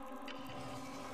you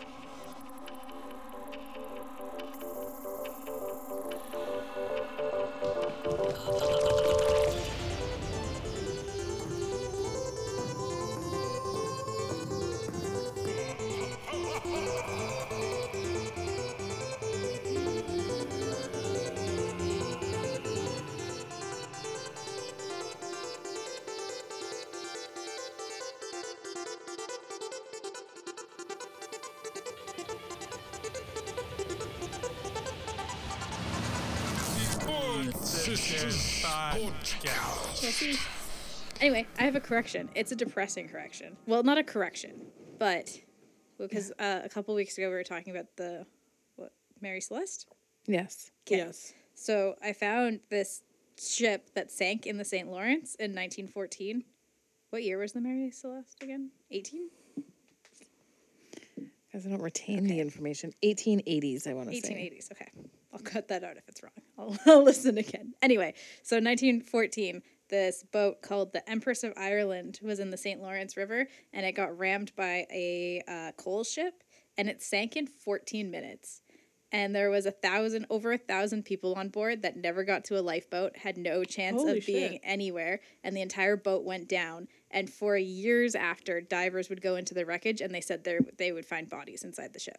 Jesse. Anyway, I have a correction. It's a depressing correction. Well, not a correction, but because uh, a couple weeks ago we were talking about the what Mary Celeste. Yes. Yes. So I found this ship that sank in the St. Lawrence in 1914. What year was the Mary Celeste again? 18? Because I don't retain the information. 1880s, I want to say. 1880s. Okay. I'll cut that out if it's wrong. I'll, I'll listen again. Anyway, so 1914, this boat called the Empress of Ireland was in the St. Lawrence River and it got rammed by a uh, coal ship and it sank in 14 minutes. And there was a thousand, over a thousand people on board that never got to a lifeboat, had no chance Holy of being shit. anywhere, and the entire boat went down. And for years after, divers would go into the wreckage and they said there they would find bodies inside the ship.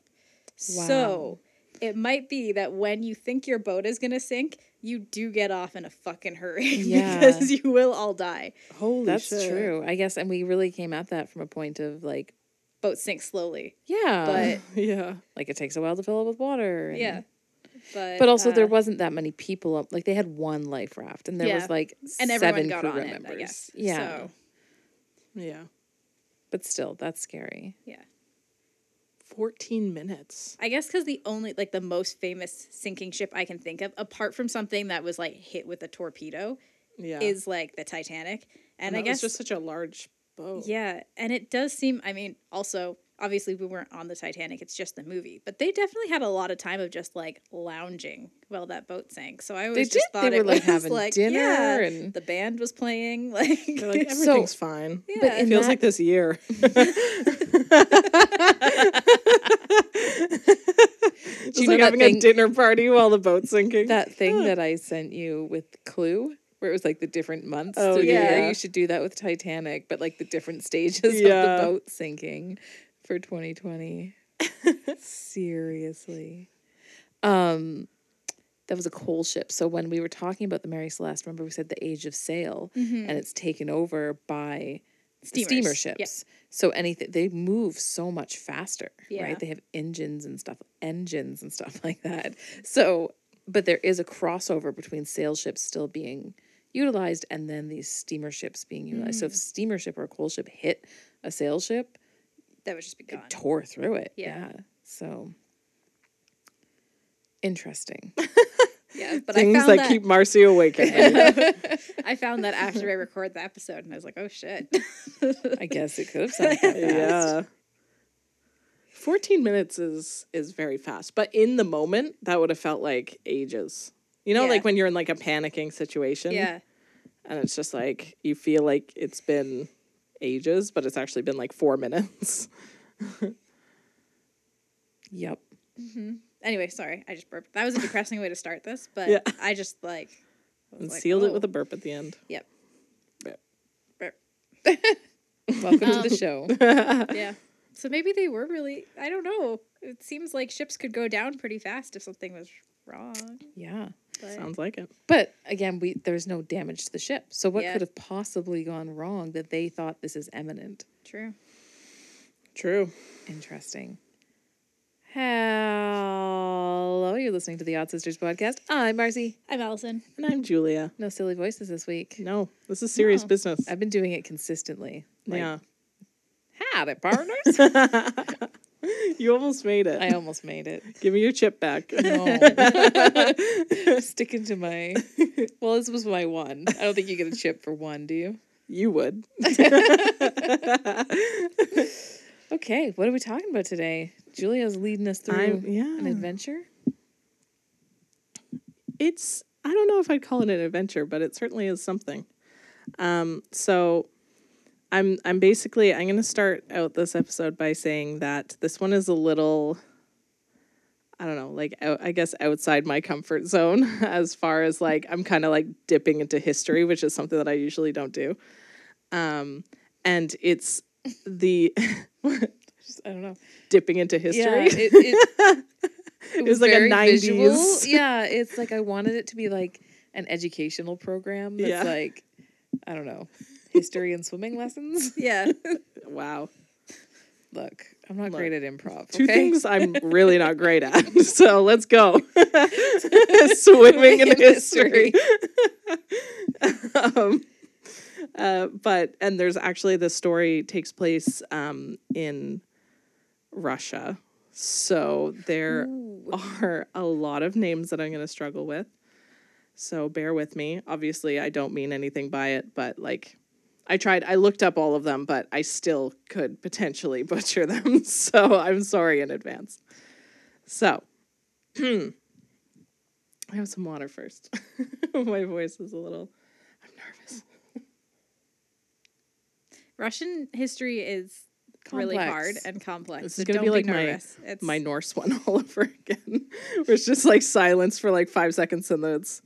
Wow. So it might be that when you think your boat is gonna sink, you do get off in a fucking hurry Yeah. because you will all die. Holy That's shit. true. I guess, and we really came at that from a point of like, boat sinks slowly, yeah, but Yeah. like it takes a while to fill it with water. and- yeah, but But also, there uh, wasn't that many people up. Like they had one life raft, and there Yeah. was like and everyone seven got crew on it. members. I guess. Yeah, So, Yeah. but still, that's scary. yeah. 14 minutes. I guess because the only like the most famous sinking ship I can think of, apart from something that was like hit with a torpedo, Yeah. is like the Titanic. And, And I guess just such a large boat. Yeah, and it does seem. I mean, also obviously we weren't on the Titanic; it's just the movie. But they definitely had a lot of time of just like lounging while that boat sank. So I always did. just They thought were, it like, was having like dinner yeah, and- the band was playing. Like, They're like, So- everything's fine. yeah, But in Feels that- like this year. It's you know like having thing- a dinner party while the boat's sinking. That thing that I sent you with Clue, where it was like the different months. Oh, through yeah. you should do that with Titanic, but like the different stages Yeah. of the boat sinking for 2020. Seriously. Um, that was a coal ship. So when we were talking about the Mary Celeste, remember we said the age of sail, and it's taken over by Steamers. steamer Yep. So anything they move so much faster, Yeah. right? They have engines and stuff, engines and stuff like that. So, but there is a crossover between sail ships still being utilized and then these steamer ships being utilized. So if a steamer ship or a coal ship hit a sail ship, that would just be gone. it tore through it. Yeah. So interesting. Yeah, but Things I that, found that, keep Marcy awake at night. I found that after I recorded the episode, and I was like, oh shit. I guess it could have sounded that yeah. 14 minutes is is very fast, but in the moment that would have felt like ages. You know, Yeah. like when you're in like a panicking situation yeah, and it's just like you feel like it's been ages, but it's actually been like 4 minutes. Yep. Mm-hmm. Anyway, sorry, I just burped. That was a depressing way to start this, but Yeah. I just like And like, sealed it oh, with a oh. burp at the end. Yep. Burp. Burp. Welcome to the um, show. yeah. So maybe they were really. I don't know. It seems like ships could go down pretty fast if something was wrong. Yeah. But Sounds like it. But again, we there's no damage to the ship. So what Yeah. could have possibly gone wrong that they thought this is imminent? true. True. Interesting. Hello, you're listening to the Odd Sisters podcast. I'm Marcy. I'm Allison. And I'm Julia. No silly voices this week. No, this is serious No. business. I've been doing it consistently. Like, yeah. Howdy, partners. You almost made it. I almost made it. Give me your chip back. No. Sticking to my. Well, this was my one. I don't think you get a chip for one, do you? You would. Okay, what are we talking about today? Julia's leading us through I'm- yeah. an adventure. it's I don't know if I'd call it an adventure, but it certainly is something. Um, so I'm I'm basically I'm gonna start out this episode by saying that this one is a little I don't know, like out, I guess outside my comfort zone as far as like I'm kind of like dipping into history, which is something that I usually don't do. Um, and it's the I don't know. dipping into history. Yeah, it, it, it was like a 90s. visual. Yeah, it's like I wanted it to be like an educational program that's Yeah. like I don't know, history and swimming lessons. Yeah. wow. Look, I'm not Look, great at improv. Two okay? things I'm really not great at. So let's go. Swimming in in history. um, uh, but and there's actually the story takes place um, in Russia. So there are a lot of names that I'm going to struggle with. So bear with me. Obviously, I don't mean anything by it, but like I tried, I looked up all of them, but I still could potentially butcher them. So I'm sorry in advance. So I have some water first. My voice is a little, I'm nervous. Russian history is really hard and complex. This so is gonna don't be like my- nervous. it's My Norse one all over again. Where it's just like silence for like five seconds and then it's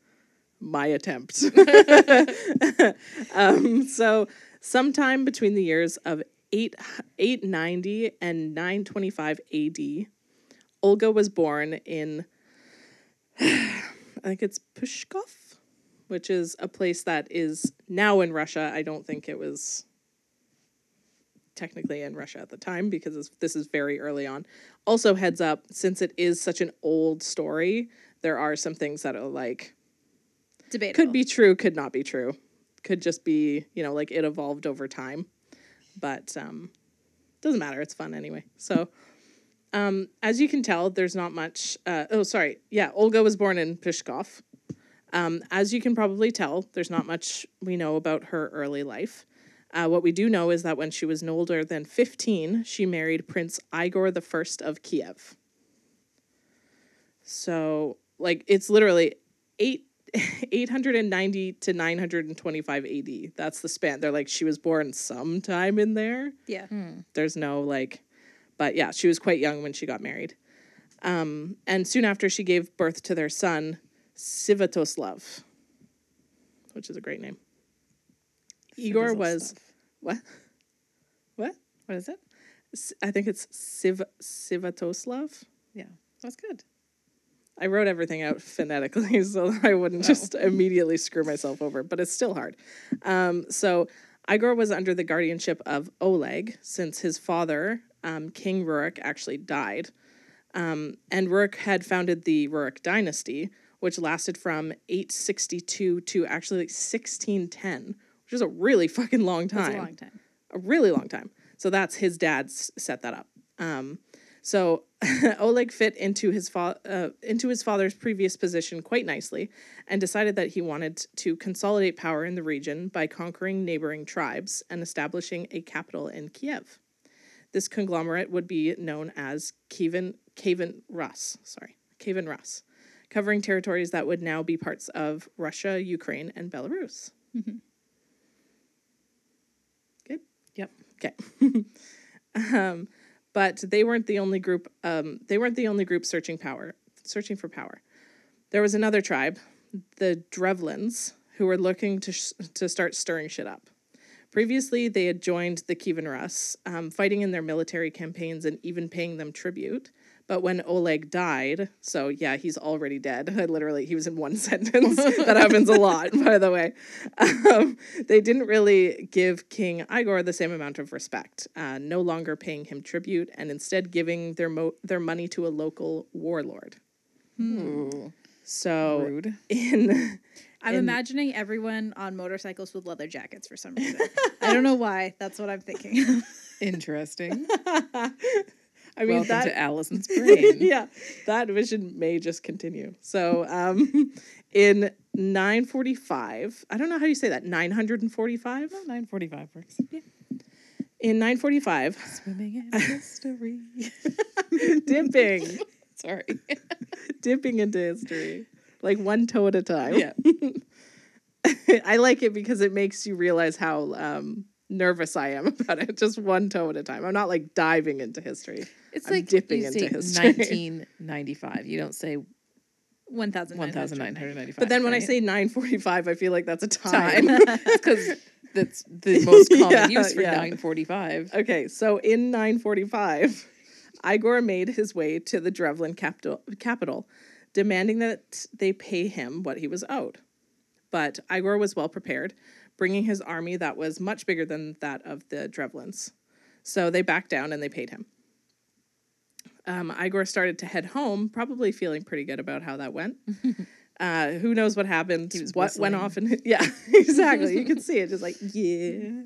my attempt. um, so sometime between the years of 8, 890 and 925 AD, Olga was born in, I think it's Pushkov, which is a place that is now in Russia. I don't think it was technically in Russia at the time because this is very early on. Also, heads up, since it is such an old story, there are some things that are like debatable. could be true, could not be true, could just be you know like it evolved over time, but um, doesn't matter. It's fun anyway. So. Um, as you can tell, there's not much. Uh, oh, sorry. Yeah, Olga was born in Pishkov. Um, as you can probably tell, there's not much we know about her early life. Uh, what we do know is that when she was no older than 15, she married Prince Igor the First of Kiev. So, like, it's literally eight. 890 to 925 AD. That's the span. They're like, she was born sometime in there. yeah. There's no like, but yeah, she was quite young when she got married. Um, and soon after, she gave birth to their son, Sivatoslav, which is a great name. Igor was what? What? What is it? I think it's Siv Sivatoslav. Yeah, that's good. I wrote everything out phonetically so that I wouldn't just immediately screw myself over, but it's still hard. Um, so Igor was under the guardianship of Oleg since his father, um, King Rurik, actually died. Um, and Rurik had founded the Rurik dynasty, which lasted from 862 to actually like 1610, which is a really fucking long time That's a long time. a really long time. So that's his dad's set that up. Um, so Oleg fit into his fa- uh, into his father's previous position quite nicely, and decided that he wanted to consolidate power in the region by conquering neighboring tribes and establishing a capital in Kiev. This conglomerate would be known as Kievan Kievan Rus. Sorry, Kievan Rus, covering territories that would now be parts of Russia, Ukraine, and Belarus. Good. Yep. Okay. um, but they weren't the only group. Um, they weren't the only group searching power, searching for power. There was another tribe, the Drevlins, who were looking to sh- to start stirring shit up. Previously, they had joined the Kievan Rus, um, fighting in their military campaigns and even paying them tribute. But when Oleg died, so yeah, he's already dead. I literally, he was in one sentence. that happens a lot, by the way. Um, they didn't really give King Igor the same amount of respect, uh, no longer paying him tribute, and instead giving their mo- their money to a local warlord. Ooh, So rude. in I'm And- imagining everyone on motorcycles with leather jackets for some reason. I don't know why. That's what I'm thinking. Interesting. I mean Welcome that to Allison's brain. yeah, that vision may just continue. So, um, in 945, I don't know how you say that, 945? Nine forty-five works. Yeah. In 945, Swimming in history. dipping, Sorry. dipping into history, like one toe at a time. Yeah. I like it because it makes you realize how um, nervous I am about it. Just one toe at a time. I'm not like diving into history. It's I'm like dipping you into say history. 1995. You don't say 1,995. 1995. But then when I say 9:45, I feel like that's a time. time, because that's the most common Yeah, use for yeah. 945. Okay, so in 945, Igor made his way to the Drevlin capital, capital, demanding that they pay him what he was owed. But Igor was well prepared, bringing his army that was much bigger than that of the Drevlins. So they backed down and they paid him. Um, Igor started to head home, probably feeling pretty good about how that went. Uh, who knows what happened? what went whistling. off? And yeah, exactly. You can see it, just like yeah.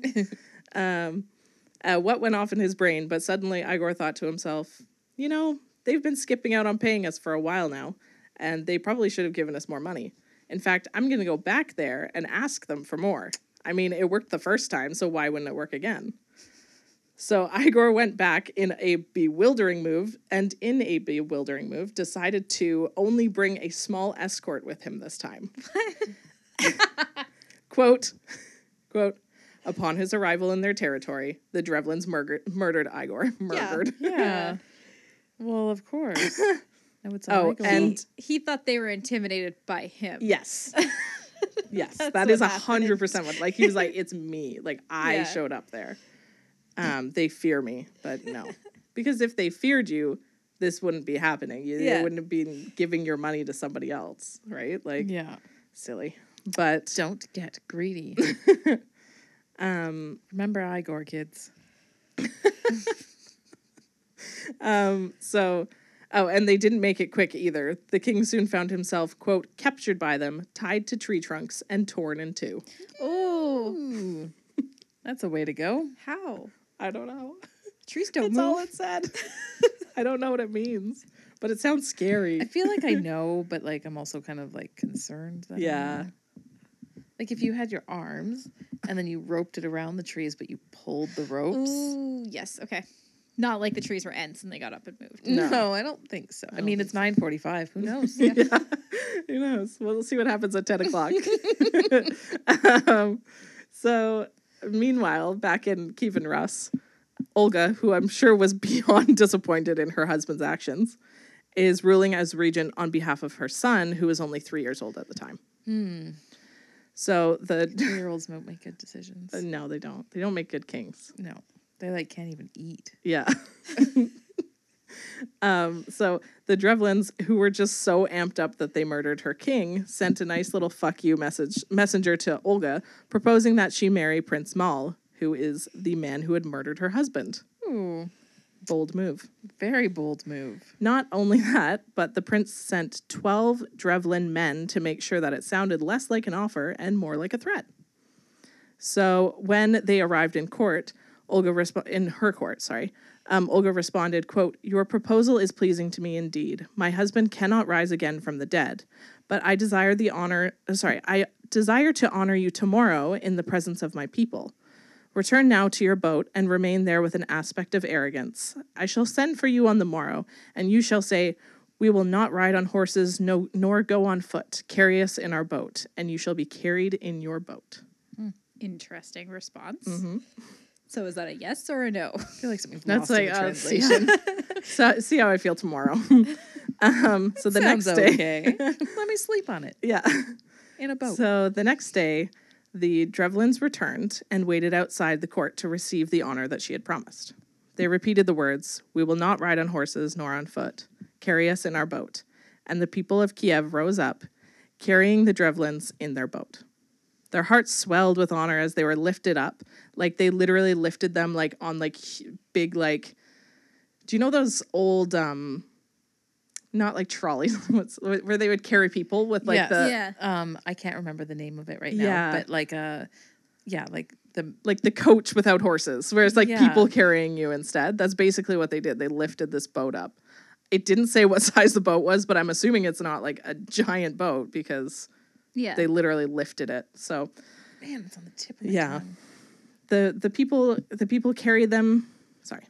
um, uh, what went off in his brain, but suddenly Igor thought to himself, you know, they've been skipping out on paying us for a while now, and they probably should have given us more money. In fact, I'm going to go back there and ask them for more. I mean, it worked the first time, so why wouldn't it work again? So Igor went back in a bewildering move, and in a bewildering move, decided to only bring a small escort with him this time. quote, quote, upon his arrival in their territory, the Drevlins murdered, murdered Igor. Murdered. Yeah. well, of course. That would Oh, sound like and- lot. He thought they were intimidated by him. Yes. Yes, That's that a hundred percent what. Like he was like, "It's me." Like I Yeah. showed up there. Um, they fear me, but no, because if they feared you, this wouldn't be happening. You Yeah. they wouldn't have been giving your money to somebody else, right? Like yeah. silly. But Don't get greedy. um, Remember Igor, kids. um, so oh, and they didn't make it quick either. The king soon found himself quote captured by them, tied to tree trunks, and torn in two. Oh, Ooh. That's a way to go. how? I don't know. Trees don't That's move. all it said. I don't know what it means, but it sounds scary. I feel like I know, but like I'm also kind of like concerned. That I Yeah. know. Like if you had your arms and then you roped it around the trees, but you pulled the ropes. Ooh, yes. Okay. Not like the trees were ents and they got up and moved. No. No, I don't think so. I, don't mean, it's nine forty-five. Who knows? Yeah. Who knows? Well, We'll see what happens at 10 o'clock. um, so, meanwhile, back in Kievan Rus, Olga, who I'm sure was beyond disappointed in her husband's actions, is ruling as regent on behalf of her son, who was only three years old at the time. Hmm. So, the. Three-year-olds don't make good decisions. No, they don't. They don't make good kings. No, they like can't even eat. Yeah. um, so the Drevlins, who were just so amped up that they murdered her king, sent a nice little fuck you message messenger to Olga, proposing that she marry Prince Mal, who is the man who had murdered her husband. Ooh, Bold move. very bold move. Not only that, but the prince sent 12 Drevlin men to make sure that it sounded less like an offer and more like a threat. So when they arrived in court, Olga resp- in her court, sorry, um, Olga responded, "quote Your proposal is pleasing to me indeed. My husband cannot rise again from the dead, but I desire the honor. uh, Sorry, I desire to honor you tomorrow in the presence of my people. Return now to your boat and remain there with an aspect of arrogance. I shall send for you on the morrow, and you shall say." We will not ride on horses, no, nor go on foot. Carry us in our boat, and you shall be carried in your boat. Interesting response. So is that a yes or a no? I feel like something's That's lost in like the uh, translation. so see how I feel tomorrow. um, so the Sounds next day, okay. Let me sleep on it yeah. in a boat. So the next day, the Drevlins returned and waited outside the court to receive the honor that she had promised. They repeated the words, "We will not ride on horses nor on foot. Carry us in our boat." And the people of Kiev rose up, carrying the Drevlins in their boat. Their hearts swelled with honor as they were lifted up, like they literally lifted them like on like big like. Do you know those old um, not like trolleys, what's, where they would carry people with like Yes. the yeah. um, I can't remember the name of it right now. Yeah. but like uh, yeah, like the like the coach without horses, where it's like Yeah. people carrying you instead. That's basically what they did. They lifted this boat up. It didn't say what size the boat was, but I'm assuming it's not like a giant boat because Yeah. they literally lifted it. So man, it's on the tip of my Yeah. tongue. the the people the people carried them sorry.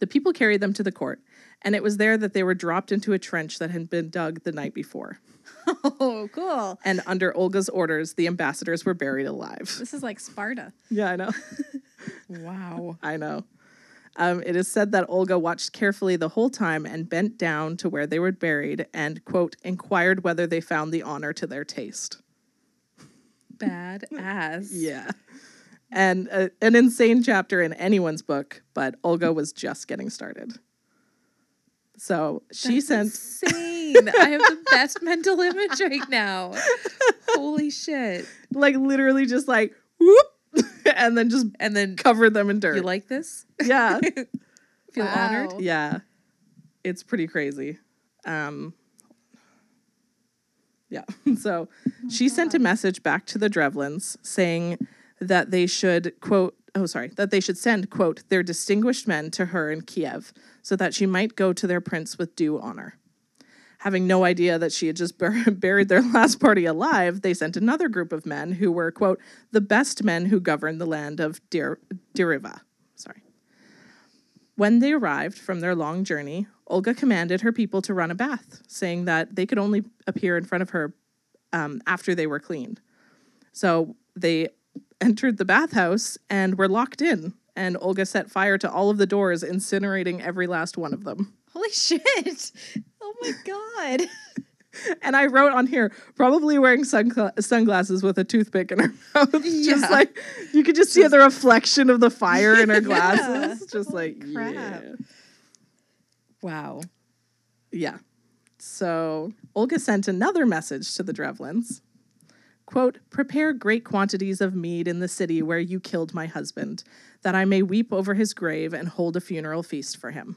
The people carried them to the court, and it was there that they were dropped into a trench that had been dug the night before. Oh, cool. And under Olga's orders, the ambassadors were buried alive. This is like Sparta. Yeah, I know. Wow. I know. Um, it is said that Olga watched carefully the whole time and bent down to where they were buried and, quote, inquired whether they found the honor to their taste. Bad ass. Yeah. And uh, an insane chapter in anyone's book, but Olga was just getting started. So she That's sent, insane. I have the best mental image right now. Holy shit. like, literally just like, whoop, and then just And then covered them in dirt. you like this? yeah. Feel honored? Yeah. It's pretty crazy. Um Yeah. So she sent a message back to the Drevlins saying that they should quote oh sorry, that they should send quote their distinguished men to her in Kiev so that she might go to their prince with due honor. Having no idea that she had just bur- buried their last party alive, they sent another group of men who were, quote, the best men who governed the land of Dir- Diriva. Sorry. When they arrived from their long journey, Olga commanded her people to run a bath, saying that they could only appear in front of her um, after they were cleaned. So they entered the bathhouse and were locked in, and Olga set fire to all of the doors, incinerating every last one of them. Holy shit. Oh my god. And I wrote on here, probably wearing sungla- sunglasses with a toothpick in her mouth. Yeah. Just like you could just see the reflection of the fire in her glasses. Just Holy like crap. yeah. Wow. Yeah. So Olga sent another message to the Drevlins. Quote, prepare great quantities of mead in the city where you killed my husband, that I may weep over his grave and hold a funeral feast for him.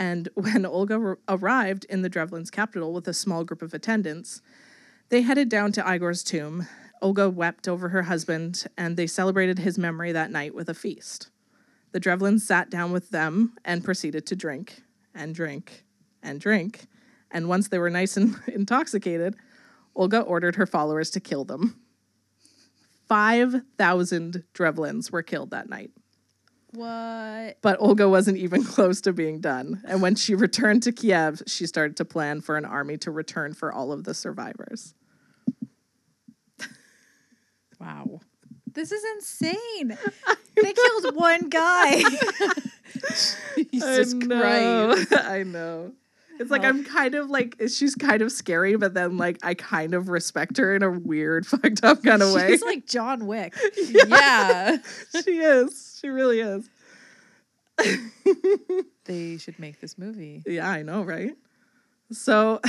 And when Olga r- arrived in the Drevlins' capital with a small group of attendants, they headed down to Igor's tomb. Olga wept over her husband, and they celebrated his memory that night with a feast. The Drevlins sat down with them and proceeded to drink and drink and drink. And once they were nice and intoxicated, Olga ordered her followers to kill them. 5,000 Drevlins were killed that night. What? But Olga wasn't even close to being done. And when she returned to Kiev, she started to plan for an army to return for all of the survivors. Wow. This is insane. they killed one guy. Jesus I know. Christ. I know. It's like I'm kind of like she's kind of scary, but then like I kind of respect her in a weird, fucked up kind of way. She's like John Wick. Yeah. she is. She really is. They should make this movie. Yeah, I know, right? So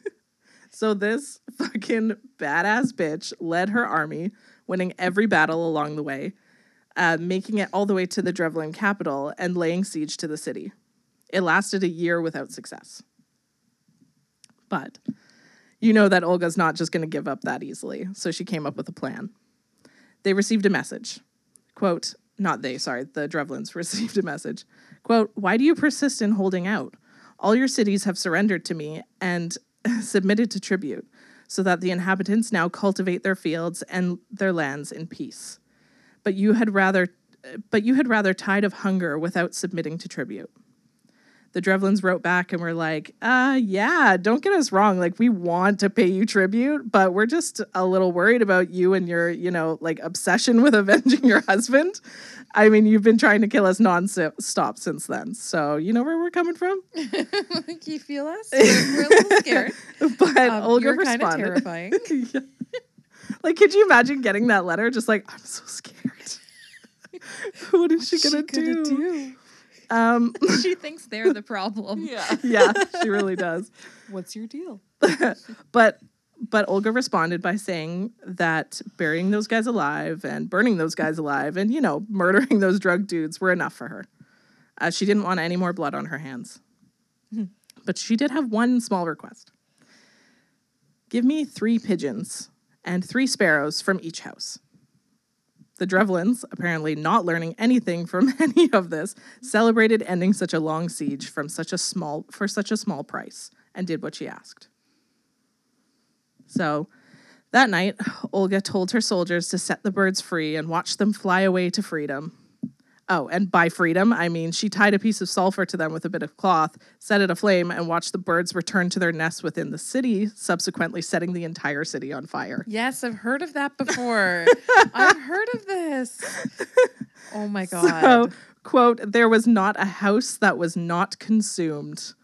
so this fucking badass bitch led her army, winning every battle along the way, uh, making it all the way to the Drevlin capital and laying siege to the city. It lasted a year without success. But you know that Olga's not just going to give up that easily, so she came up with a plan. They received a message. Quote, not they, sorry, the Drevlins received a message. Quote, Why do you persist in holding out? All your cities have surrendered to me and submitted to tribute, so that the inhabitants now cultivate their fields and their lands in peace. But you had rather but you had rather died of hunger without submitting to tribute. The Drevlins wrote back and were like, uh, yeah, don't get us wrong. Like, we want to pay you tribute, but we're just a little worried about you and your, you know, like obsession with avenging your husband. I mean, you've been trying to kill us non-stop since then. So, you know where we're coming from? you feel us? We're, we're a little scared. But Um, Olga you're kind of terrifying. Yeah. Like, could you imagine getting that letter? Just like, I'm so scared. what is she gonna, do? Um, she thinks they're the problem. Yeah. yeah, she really does. What's your deal? But but Olga responded by saying that burying those guys alive and burning those guys alive and you know murdering those drug dudes were enough for her. Uh, she didn't want any more blood on her hands. But she did have one small request. Give me three pigeons and three sparrows from each house. The Drevlins, apparently not learning anything from any of this, celebrated ending such a long siege from such a small for such a small price and did what she asked. So that night, Olga told her soldiers to set the birds free and watch them fly away to freedom. Oh, and by freedom, I mean she tied a piece of sulfur to them with a bit of cloth, set it aflame, and watched the birds return to their nests within the city, subsequently setting the entire city on fire. Yes, I've heard of that before. I've heard of this. Oh my god. So, quote, there was not a house that was not consumed,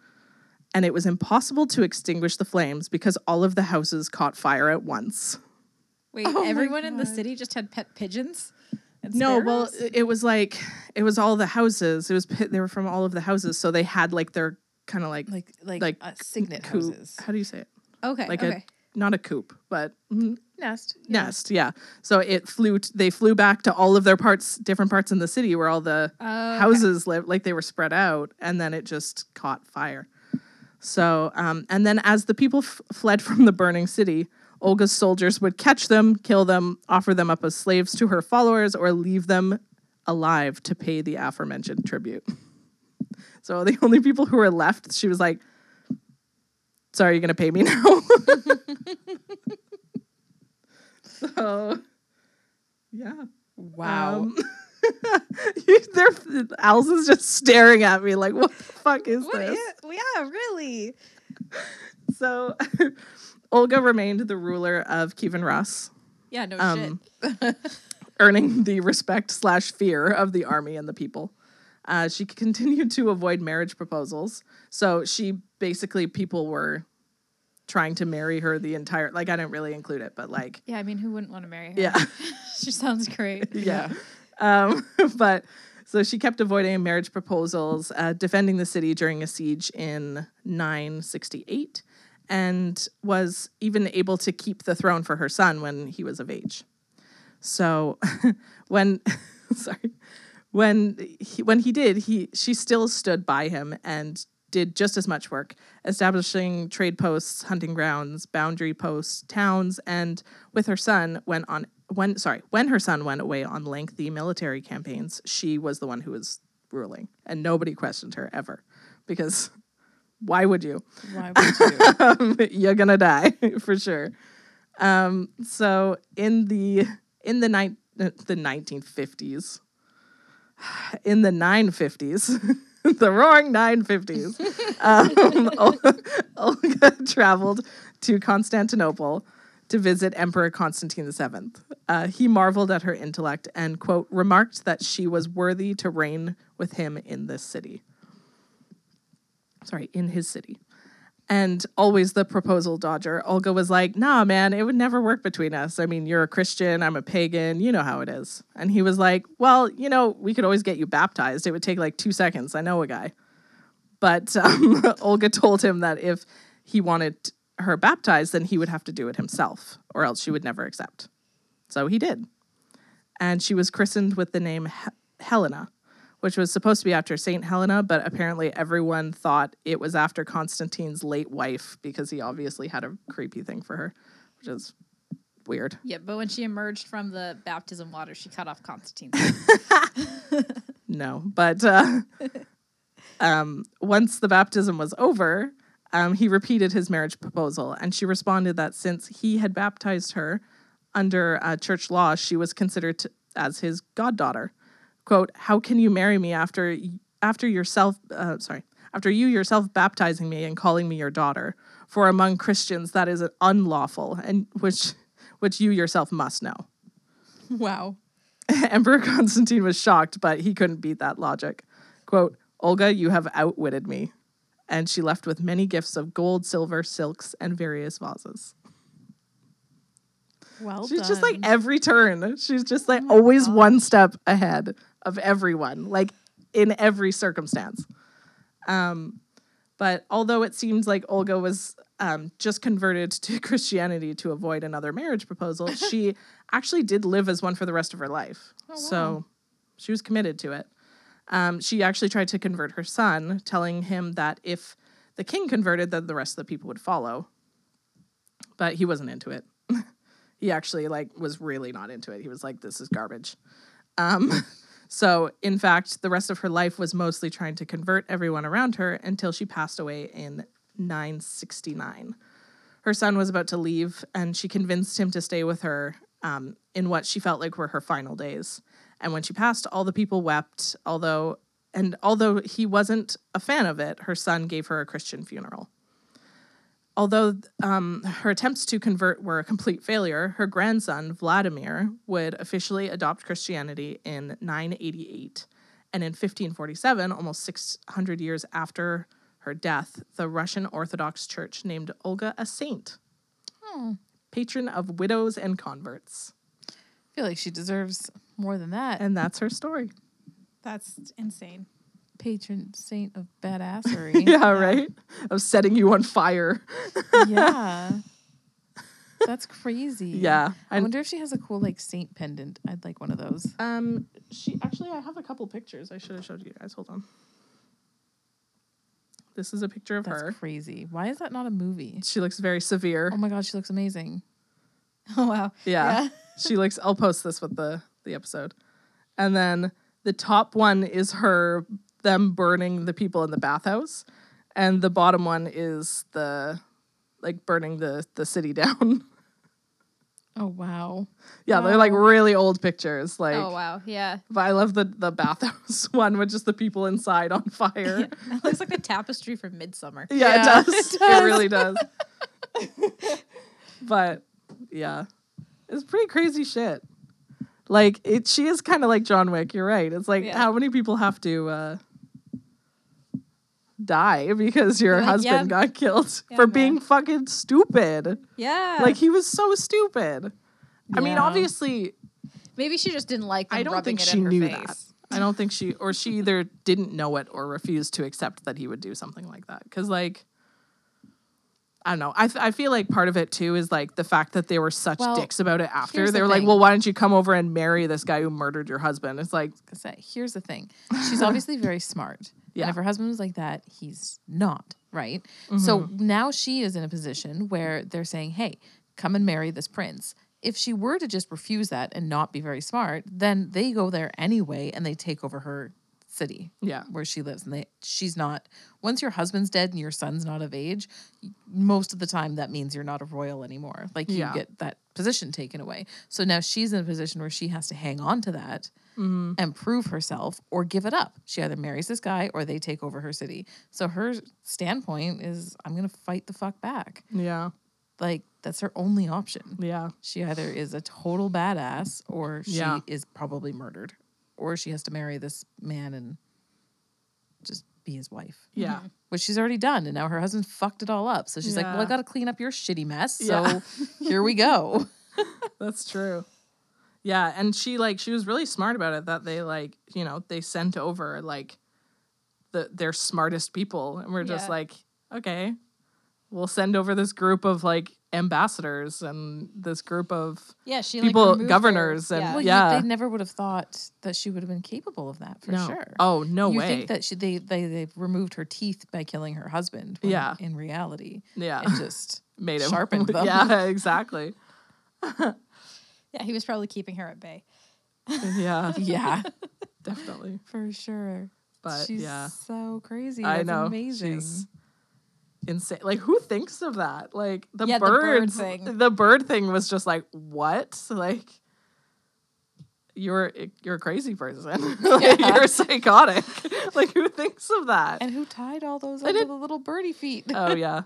and it was impossible to extinguish the flames because all of the houses caught fire at once. Wait, Oh everyone in the city just had pet pigeons? No, well, it was like it was all the houses. It was they were from all of the houses, so they had like their kind of like like like like uh, signet coop- houses. How do you say it? okay, Like okay. a not a coop, but mm, Nest. yeah. nest. Yeah. So it flew. T- they flew back to all of their parts, different parts in the city where all the okay. houses lived. Like they were spread out, and then it just caught fire. So, um, and then as the people f- fled from the burning city, Olga's soldiers would catch them, kill them, offer them up as slaves to her followers, or leave them alive to pay the aforementioned tribute. So the only people who were left, she was like, "Sorry, you're gonna pay me now." so, yeah. Wow. Um, they're, Allison's just staring at me like, what the fuck is What this? is- yeah, really. So Olga remained the ruler of Kievan Rus, Yeah, no Um, shit. earning the respect slash fear of the army and the people. Uh, she continued to avoid marriage proposals. So she basically, people were trying to marry her the entire, like, I didn't really include it, but like, Yeah, I mean, who wouldn't want to marry her? yeah. she sounds great. yeah. Um, but so she kept avoiding marriage proposals, uh, defending the city during a siege in 968, and was even able to keep the throne for her son when he was of age. So when, sorry, when he, when he did, he she still stood by him and did just as much work, establishing trade posts, hunting grounds, boundary posts, towns, and with her son went on when sorry when her son went away on lengthy military campaigns, she was the one who was ruling, and nobody questioned her ever, because why would you? Why would you? um, you're gonna die for sure. Um, so in the in the nine the 1950s, in the 950s, the roaring 950s, um, Ol- Olga traveled to Constantinople to visit Emperor Constantine VII. Uh, he marveled at her intellect and quote remarked that she was worthy to reign with him in this city. Sorry, in his city. And always the proposal dodger. Olga was like, nah, man, it would never work between us. I mean, you're a Christian, I'm a pagan, you know how it is. And he was like, well, you know, we could always get you baptized. It would take like two seconds. I know a guy. But um, Olga told him that if he wanted her baptized, then he would have to do it himself, or else she would never accept. So he did. And she was christened with the name He- Helena, which was supposed to be after Saint Helena, but apparently everyone thought it was after Constantine's late wife because he obviously had a creepy thing for her, which is weird. Yeah, but when she emerged from the baptism water, she cut off Constantine. No, but uh, um, once the baptism was over, um, he repeated his marriage proposal, and she responded that since he had baptized her under uh, church law, she was considered to, as his goddaughter. "Quote: How can you marry me after after yourself? Uh, sorry, after you yourself baptizing me and calling me your daughter? For among Christians that is unlawful, and which which you yourself must know." wow. Emperor Constantine was shocked, but he couldn't beat that logic. Quote, Olga, you have outwitted me. And she left with many gifts of gold, silver, silks, and various vases. Well She's done. just like every turn. She's just like always one step ahead of everyone, like in every circumstance. Um, but although it seems like Olga was um, just converted to Christianity to avoid another marriage proposal, she actually did live as one for the rest of her life. So she was committed to it. Um, she actually tried to convert her son, telling him that if the king converted, then the rest of the people would follow. But he wasn't into it. he actually like was really not into it. He was like, "This is garbage." Um, so, in fact, the rest of her life was mostly trying to convert everyone around her until she passed away in 969. Her son was about to leave, and she convinced him to stay with her um, in what she felt like were her final days. And when she passed, all the people wept, although and although he wasn't a fan of it, her son gave her a Christian funeral. Although um, her attempts to convert were a complete failure, her grandson, Vladimir, would officially adopt Christianity in 988. And in 1547, almost 600 years after her death, the Russian Orthodox Church named Olga a saint, patron of widows and converts. I feel like she deserves more than that. And that's her story. That's insane. Patron saint of badassery. Yeah, right? Of setting you on fire. yeah. That's crazy. Yeah. I wonder if she has a cool like saint pendant. I'd like one of those. um she actually I have a couple pictures I should have showed you guys. Hold on. This is a picture of That's her. crazy. Why is that not a movie? She looks very severe. Oh my god, she looks amazing. Oh wow. Yeah. she looks I'll post this with the the episode. And then the top one is her them burning the people in the bathhouse and the bottom one is the like burning the the city down. Oh wow. yeah, they're like really old pictures like Oh wow. Yeah. But I love the the bathhouse one with just the people inside on fire. It looks like a tapestry from Midsummer. Yeah, Yeah, it, does. it it really does. but yeah, it's pretty crazy shit. Like it, she is kind of like John Wick. You're right. It's like Yeah. how many people have to uh, die because your Like, husband yeah. got killed Yeah, for man. being fucking stupid. Yeah. Like he was so stupid. I mean, obviously, maybe she just didn't like I don't think she knew face. that. I don't think she or she either didn't know it or refused to accept that he would do something like that. Because like, I don't know. I th- I feel like part of it too is like the fact that they were such Well, dicks about it after. They the were like, "Well, why don't you come over and marry this guy who murdered your husband?" It's like, here's the thing. She's obviously very smart. Yeah. And if her husband was like that, he's not, right? So mm-hmm. now she is in a position where they're saying, hey, come and marry this prince. If she were to just refuse that and not be very smart, then they go there anyway and they take over her city yeah, where she lives and they she's not once your husband's dead and your son's not of age most of the time that means you're not a royal anymore like you Yeah. get that position taken away so now she's in a position where she has to hang on to that Mm-hmm. and prove herself or give it up. She either marries this guy or they take over her city. So her standpoint is i'm gonna fight the fuck back. Yeah, like that's her only option. Yeah, she either is a total badass or she Yeah. is probably murdered. Or she has to marry this man and just be his wife. Yeah, mm-hmm. which she's already done and now her husband fucked it all up. So she's like well i gotta clean up your shitty mess so Yeah. here we go. That's true. Yeah, and she like she was really smart about it that they like, you know, they sent over like the their smartest people and we're just Yeah. like, okay, we'll send over this group of like ambassadors and this group of Yeah, she People- like removed her- governors and- yeah. well Yeah. you, they never would have thought that she would have been capable of that for no. sure Oh, no you way. think that she, they, they they've removed her teeth by killing her husband when Yeah. in reality yeah. it just Made him sharpened them. Yeah, exactly. Yeah, he was probably keeping her at bay. Yeah, yeah definitely. for sure But she's yeah. so crazy I know. amazing She's insane. Like who thinks of that? Like the Yeah, the bird birds. thing. The bird thing was just like what? Like you're you're a crazy person. like, You're psychotic. like who thinks of that? And who tied all those onto the little birdie feet? oh yeah,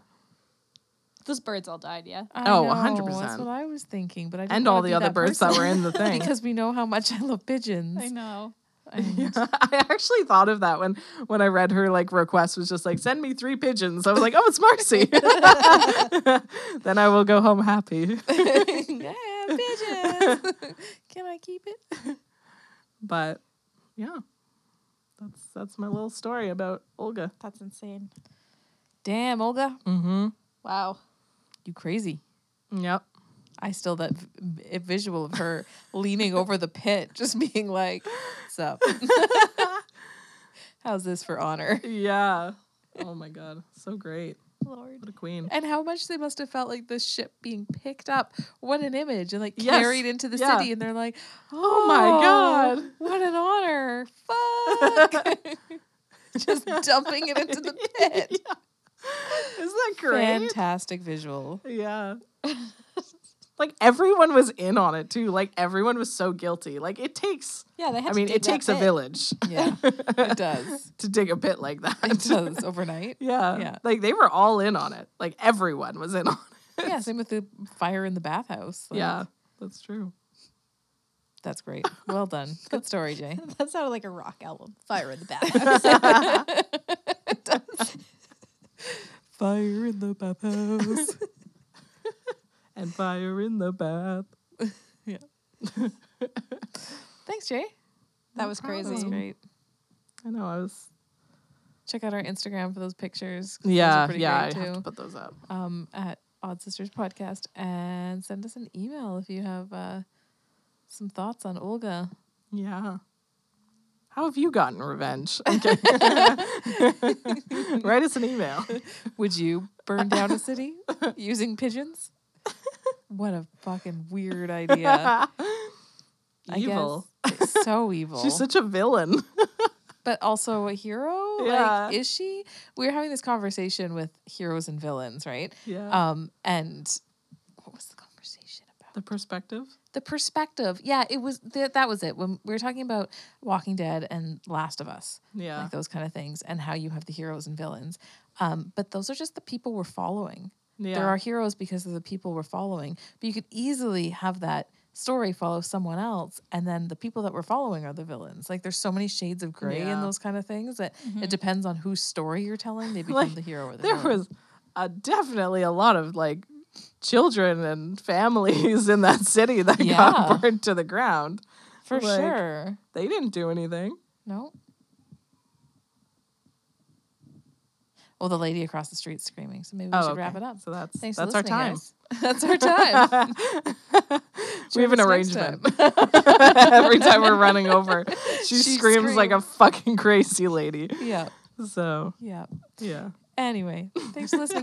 Those birds all died. Yeah. I Oh, know, 100%. That's what I was thinking, but I didn't and all the other that birds that were in the thing. because we know how much I love pigeons. I know. And I actually thought of that when when I read her like request was just like send me three pigeons. I was like, oh, it's Marcy. then I will go home happy. yeah, pigeons. Can I keep it? But yeah, that's that's my little story about Olga. That's insane. Damn, Olga, Mm-hmm. Wow. You crazy. Yep. I still that v- visual of her leaning over the pit, just being like, "What's up? How's this for honor?" Yeah. Oh my god, so great. Lord. What a queen. And how much they must have felt like this ship being picked up. What an image. And like Yes, carried into the yeah. city. And they're like, Oh my oh, God. What an honor. Fuck. Just dumping it into the pit. Isn't that great? Fantastic visual. Yeah. Like everyone was in on it too. Like everyone was so guilty. Like it takes. Yeah, they had I to mean, dig it that takes a village Yeah, it does. to dig a pit like that. It does overnight. Yeah. Yeah. Like they were all in on it. Like everyone was in on it. Yeah, same with the fire in the bathhouse. Like, yeah, that's true. that's great. Well done. Good story, Jay. That sounded like a rock album. Fire in the bathhouse. Fire in the bathhouse. And fire in the bath. Yeah. Thanks, Jay. that was crazy That was crazy. great. I know. I was. Check out our Instagram for those pictures. 'cause those are Yeah, pretty yeah. I great, have to too. put those up. um, at Odd Sisters Podcast and send us an email if you have uh, some thoughts on Olga. Yeah. How have you gotten revenge? Okay. Write us an email. Would you burn down a city using pigeons? What a fucking weird idea. Evil. So evil. She's such a villain. but also a hero? Yeah. Like, is she? We were having this conversation with heroes and villains, right? Yeah. Um, and what was the conversation? The perspective. the perspective. Yeah, it was th- that was it. When we were talking about Walking Dead and Last of Us, Yeah. like those kind of things, and how you have the heroes and villains. Um, but those are just the people we're following. Yeah. There are heroes because of the people we're following. But you could easily have that story follow someone else, and then the people that we're following are the villains. Like there's so many shades of gray in Yeah. those kind of things that it depends on whose story you're telling. They become Like, the hero or the there villain. was uh, definitely a lot of like children and families in that city that Yeah. got burned to the ground. for like- sure. They didn't do anything. No. Well, the lady across the street screaming. So maybe we oh, should wrap Oh, it up. So that's Thanks that's our time. guys. That's our time. we have an Join us next arrangement. time. Every time we're running over, she, She screams like a fucking crazy lady. yeah. So Yeah. yeah. Anyway, thanks for listening.